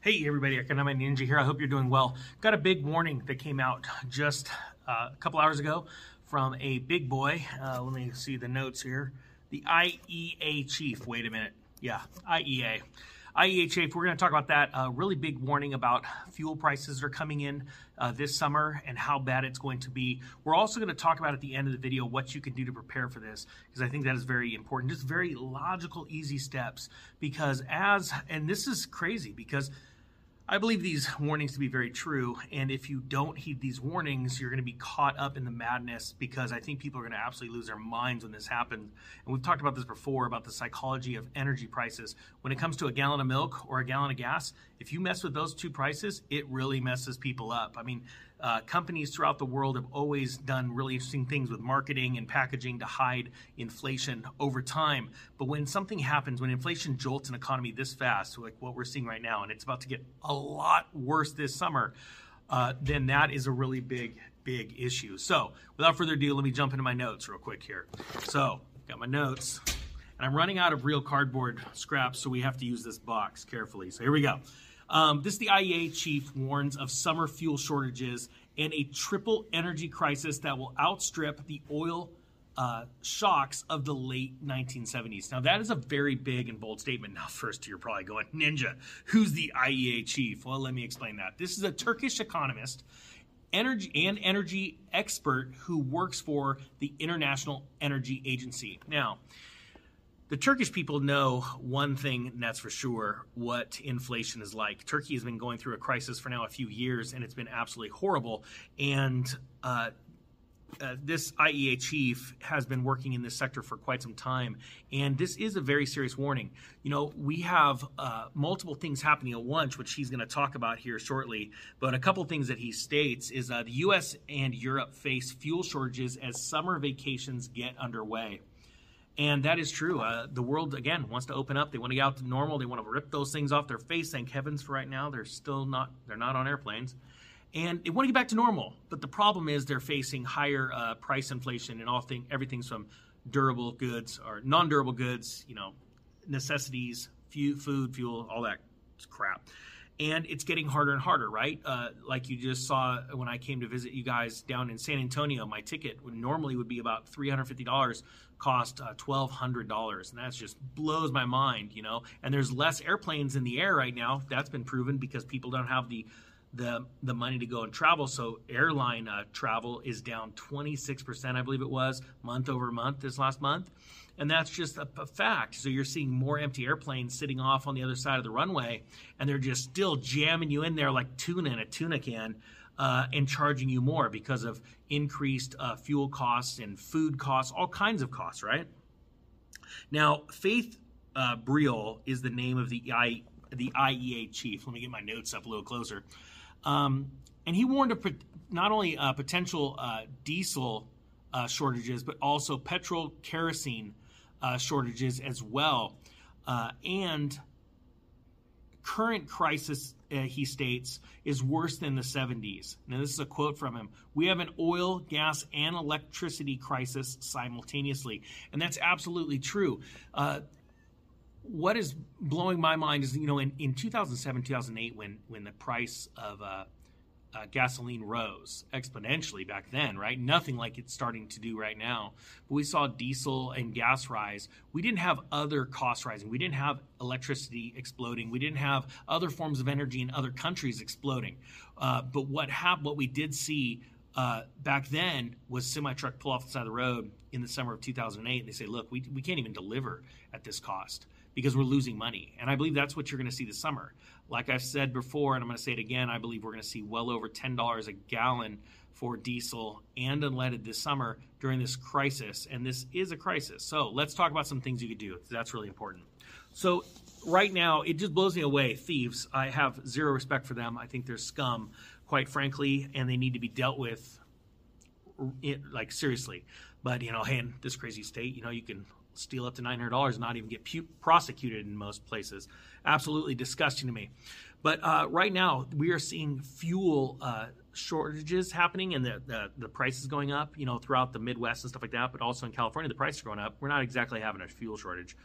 Hey everybody, Economic Ninja here. I hope you're doing well. Got a big warning that came out just uh, a couple hours ago from a big boy. Uh, let me see the notes here. The IEA chief. Wait a minute. Yeah, IEA. IEA chief, we're going to talk about that. A really big warning about fuel prices are coming in uh, this summer and how bad it's going to be. We're also going to talk about at the end of the video what you can do to prepare for this because I think that is very important. Just very logical, easy steps because as, and this is crazy because I believe these warnings to be very true. And if you don't heed these warnings, you're going to be caught up in the madness because I think people are going to absolutely lose their minds when this happens. And we've talked about this before about the psychology of energy prices. When it comes to a gallon of milk or a gallon of gas, if you mess with those two prices, it really messes people up. I mean, uh, companies throughout the world have always done really interesting things with marketing and packaging to hide inflation over time. But when something happens, when inflation jolts an economy this fast, like what we're seeing right now, and it's about to get a lot worse this summer, uh, then that is a really big, big issue. So, without further ado, let me jump into my notes real quick here. So, got my notes, and I'm running out of real cardboard scraps, so we have to use this box carefully. So, here we go. Um, this the IEA chief warns of summer fuel shortages and a triple energy crisis that will outstrip the oil uh, shocks of the late 1970s. Now, that is a very big and bold statement. Now, first, you're probably going, Ninja, who's the IEA chief? Well, let me explain that. This is a Turkish economist energy and energy expert who works for the International Energy Agency. Now, the Turkish people know one thing, and that's for sure, what inflation is like. Turkey has been going through a crisis for now a few years, and it's been absolutely horrible. And uh, uh, this IEA chief has been working in this sector for quite some time, and this is a very serious warning. You know, we have uh, multiple things happening at once, which he's going to talk about here shortly. But a couple things that he states is uh, the U.S. and Europe face fuel shortages as summer vacations get underway. And that is true. Uh, the world, again, wants to open up. They want to get out to normal. They want to rip those things off their face. Thank heavens for right now. They're still not, they're not on airplanes. And they want to get back to normal. But the problem is they're facing higher uh, price inflation and all thing, everything's from durable goods or non-durable goods, you know, necessities, food, fuel, all that crap and it's getting harder and harder, right? Uh, like you just saw when I came to visit you guys down in San Antonio, my ticket would normally would be about three hundred fifty dollars, cost uh, twelve hundred dollars, and that just blows my mind, you know. And there's less airplanes in the air right now. That's been proven because people don't have the the the money to go and travel. So airline uh, travel is down 26%, I believe it was, month over month this last month. And that's just a, a, fact. So you're seeing more empty airplanes sitting off on the other side of the runway, and they're just still jamming you in there like tuna in a tuna can. Uh, and charging you more because of increased uh, fuel costs and food costs, all kinds of costs, right? Now, Faith uh, Birol is the name of the, I, the IEA chief. Let me get my notes up a little closer. Um, and he warned of not only uh, potential uh, diesel uh, shortages, but also petrol kerosene uh, shortages as well. Uh, and current crisis, uh, he states, is worse than the 70s. Now, this is a quote from him. We have an oil, gas, and electricity crisis simultaneously. And that's absolutely true what is blowing my mind is you know in, in 2007 2008 when when the price of uh, uh, gasoline rose exponentially back then right? Nothing like it's starting to do right now. But we saw diesel and gas rise. We didn't have other costs rising. We didn't have electricity exploding. We didn't have other forms of energy in other countries exploding. Uh, but what happened what we did see uh, back then was semi truck pull off the side of the road in the summer of 2008 and they say look we, we can't even deliver at this cost because we're losing money. And I believe that's what you're going to see this summer. Like I've said before, and I'm going to say it again, I believe we're going to see well over $10 a gallon for diesel and unleaded this summer during this crisis. And this is a crisis. So let's talk about some things you could do. That's really important. So, right now, it just blows me away. Thieves, I have zero respect for them. I think they're scum, quite frankly, and they need to be dealt with like seriously. But you know, hey, in this crazy state, you know, you can steal up to $900 and not even get pu- prosecuted in most places. Absolutely disgusting to me. But uh, right now, we are seeing fuel uh, shortages happening and the, the, the prices going up, you know, throughout the Midwest and stuff like that, but also in California, the prices are going up. We're not exactly having a fuel shortage.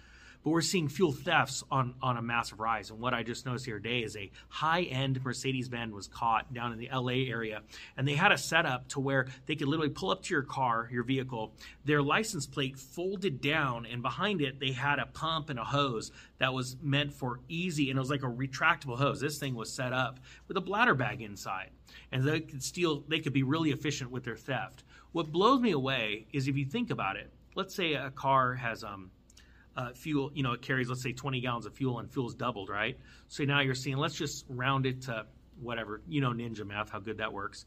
But we're seeing fuel thefts on, on a massive rise. And what I just noticed here today is a high end Mercedes Benz was caught down in the LA area. And they had a setup to where they could literally pull up to your car, your vehicle, their license plate folded down, and behind it, they had a pump and a hose that was meant for easy. And it was like a retractable hose. This thing was set up with a bladder bag inside. And they could steal, they could be really efficient with their theft. What blows me away is if you think about it, let's say a car has um, uh, fuel, you know, it carries, let's say, 20 gallons of fuel and fuel's doubled, right? So now you're seeing, let's just round it to whatever, you know, ninja math, how good that works.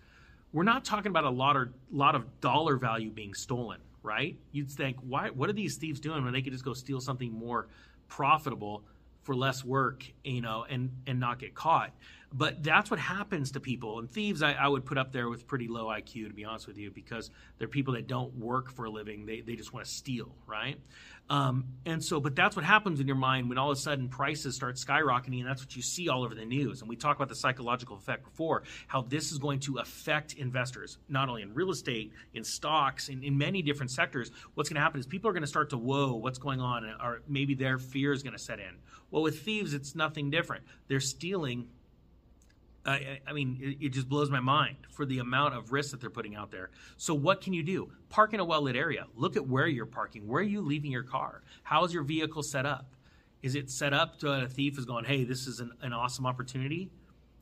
We're not talking about a lot of, lot of dollar value being stolen, right? You'd think, why, what are these thieves doing when they could just go steal something more profitable for less work, you know, and, and not get caught? But that's what happens to people. And thieves, I, I, would put up there with pretty low IQ, to be honest with you, because they're people that don't work for a living. They, they just want to steal, right? Um, and so, but that's what happens in your mind when all of a sudden prices start skyrocketing, and that's what you see all over the news. And we talked about the psychological effect before, how this is going to affect investors, not only in real estate, in stocks, in, in many different sectors. What's going to happen is people are going to start to, whoa, what's going on? Or maybe their fear is going to set in. Well, with thieves, it's nothing different. They're stealing I, I mean, it, it, just blows my mind for the amount of risk that they're putting out there. So, what can you do? Park in a well lit area. Look at where you're parking. Where are you leaving your car? How is your vehicle set up? Is it set up to a thief is going, hey, this is an, an awesome opportunity?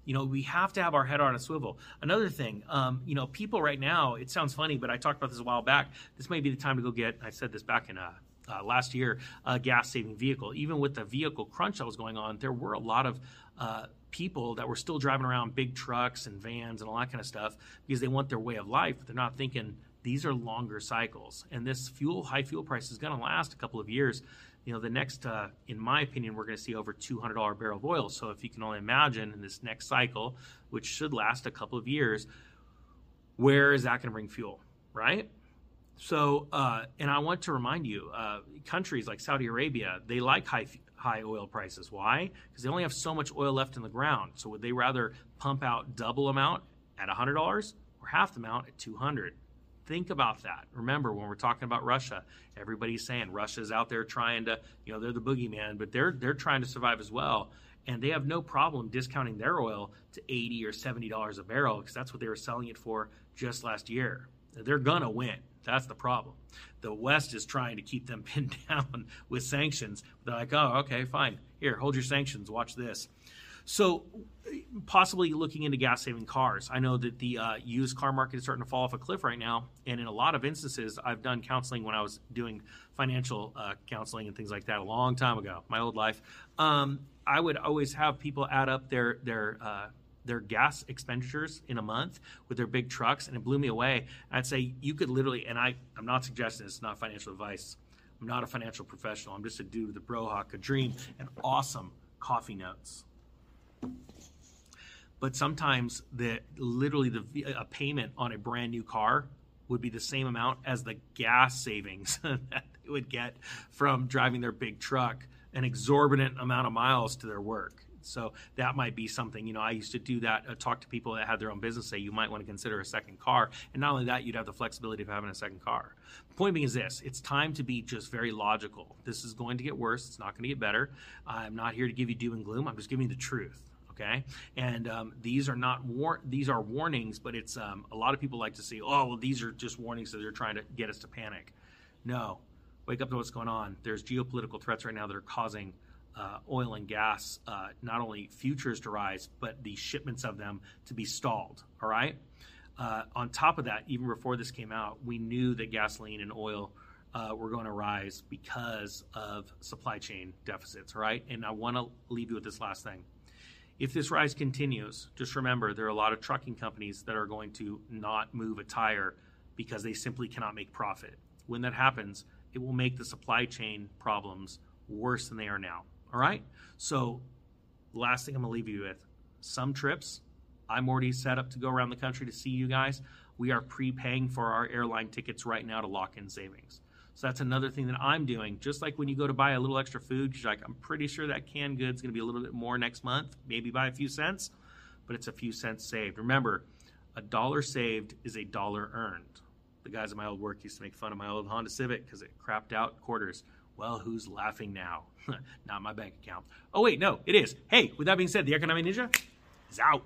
You know, we have to have our head on a swivel. Another thing, um, you know, people right now, it sounds funny, but I talked about this a while back. This may be the time to go get, I said this back in uh, uh, last year, a gas saving vehicle. Even with the vehicle crunch that was going on, there were a lot of uh, people that were still driving around big trucks and vans and all that kind of stuff because they want their way of life, but they're not thinking these are longer cycles. And this fuel, high fuel price is going to last a couple of years. You know, the next, uh, in my opinion, we're going to see over $200 barrel of oil. So if you can only imagine in this next cycle, which should last a couple of years, where is that going to bring fuel, right? So, uh, and I want to remind you, uh, countries like Saudi Arabia, they like high high oil prices. Why? Because they only have so much oil left in the ground. So would they rather pump out double amount at $100 or half the amount at 200? Think about that. Remember, when we're talking about Russia, everybody's saying Russia's out there trying to, you know, they're the boogeyman, but they're they're trying to survive as well. And they have no problem discounting their oil to 80 or 70 dollars a barrel because that's what they were selling it for just last year. They're gonna win. That's the problem. The West is trying to keep them pinned down with sanctions. They're like, oh, okay, fine. Here, hold your sanctions. Watch this. So, possibly looking into gas saving cars. I know that the uh, used car market is starting to fall off a cliff right now. And in a lot of instances, I've done counseling when I was doing financial uh, counseling and things like that a long time ago, my old life. Um, I would always have people add up their, their, uh, their gas expenditures in a month with their big trucks, and it blew me away. I'd say you could literally, and I, I'm not suggesting it's not financial advice. I'm not a financial professional. I'm just a dude with a brohawk, a dream, and awesome coffee notes. But sometimes the literally the a payment on a brand new car would be the same amount as the gas savings that they would get from driving their big truck an exorbitant amount of miles to their work. So that might be something, you know, I used to do that, uh, talk to people that had their own business, say you might want to consider a second car. And not only that, you'd have the flexibility of having a second car. The point being is this it's time to be just very logical. This is going to get worse, it's not going to get better. I'm not here to give you doom and gloom, I'm just giving you the truth okay and um, these are not war- these are warnings but it's um, a lot of people like to say oh well these are just warnings that they're trying to get us to panic no wake up to what's going on there's geopolitical threats right now that are causing uh, oil and gas, uh, not only futures to rise, but the shipments of them to be stalled. All right. Uh, on top of that, even before this came out, we knew that gasoline and oil uh, were going to rise because of supply chain deficits. Right. And I want to leave you with this last thing. If this rise continues, just remember there are a lot of trucking companies that are going to not move a tire because they simply cannot make profit. When that happens, it will make the supply chain problems worse than they are now. All right. So, last thing I'm going to leave you with some trips. I'm already set up to go around the country to see you guys. We are prepaying for our airline tickets right now to lock in savings. So that's another thing that I'm doing. Just like when you go to buy a little extra food, you're like, I'm pretty sure that canned goods going to be a little bit more next month, maybe by a few cents, but it's a few cents saved. Remember, a dollar saved is a dollar earned. The guys at my old work used to make fun of my old Honda Civic because it crapped out quarters Well, who's laughing now? Not my bank account. Oh, wait, no, it is. Hey, with that being said, the Economic Ninja is out.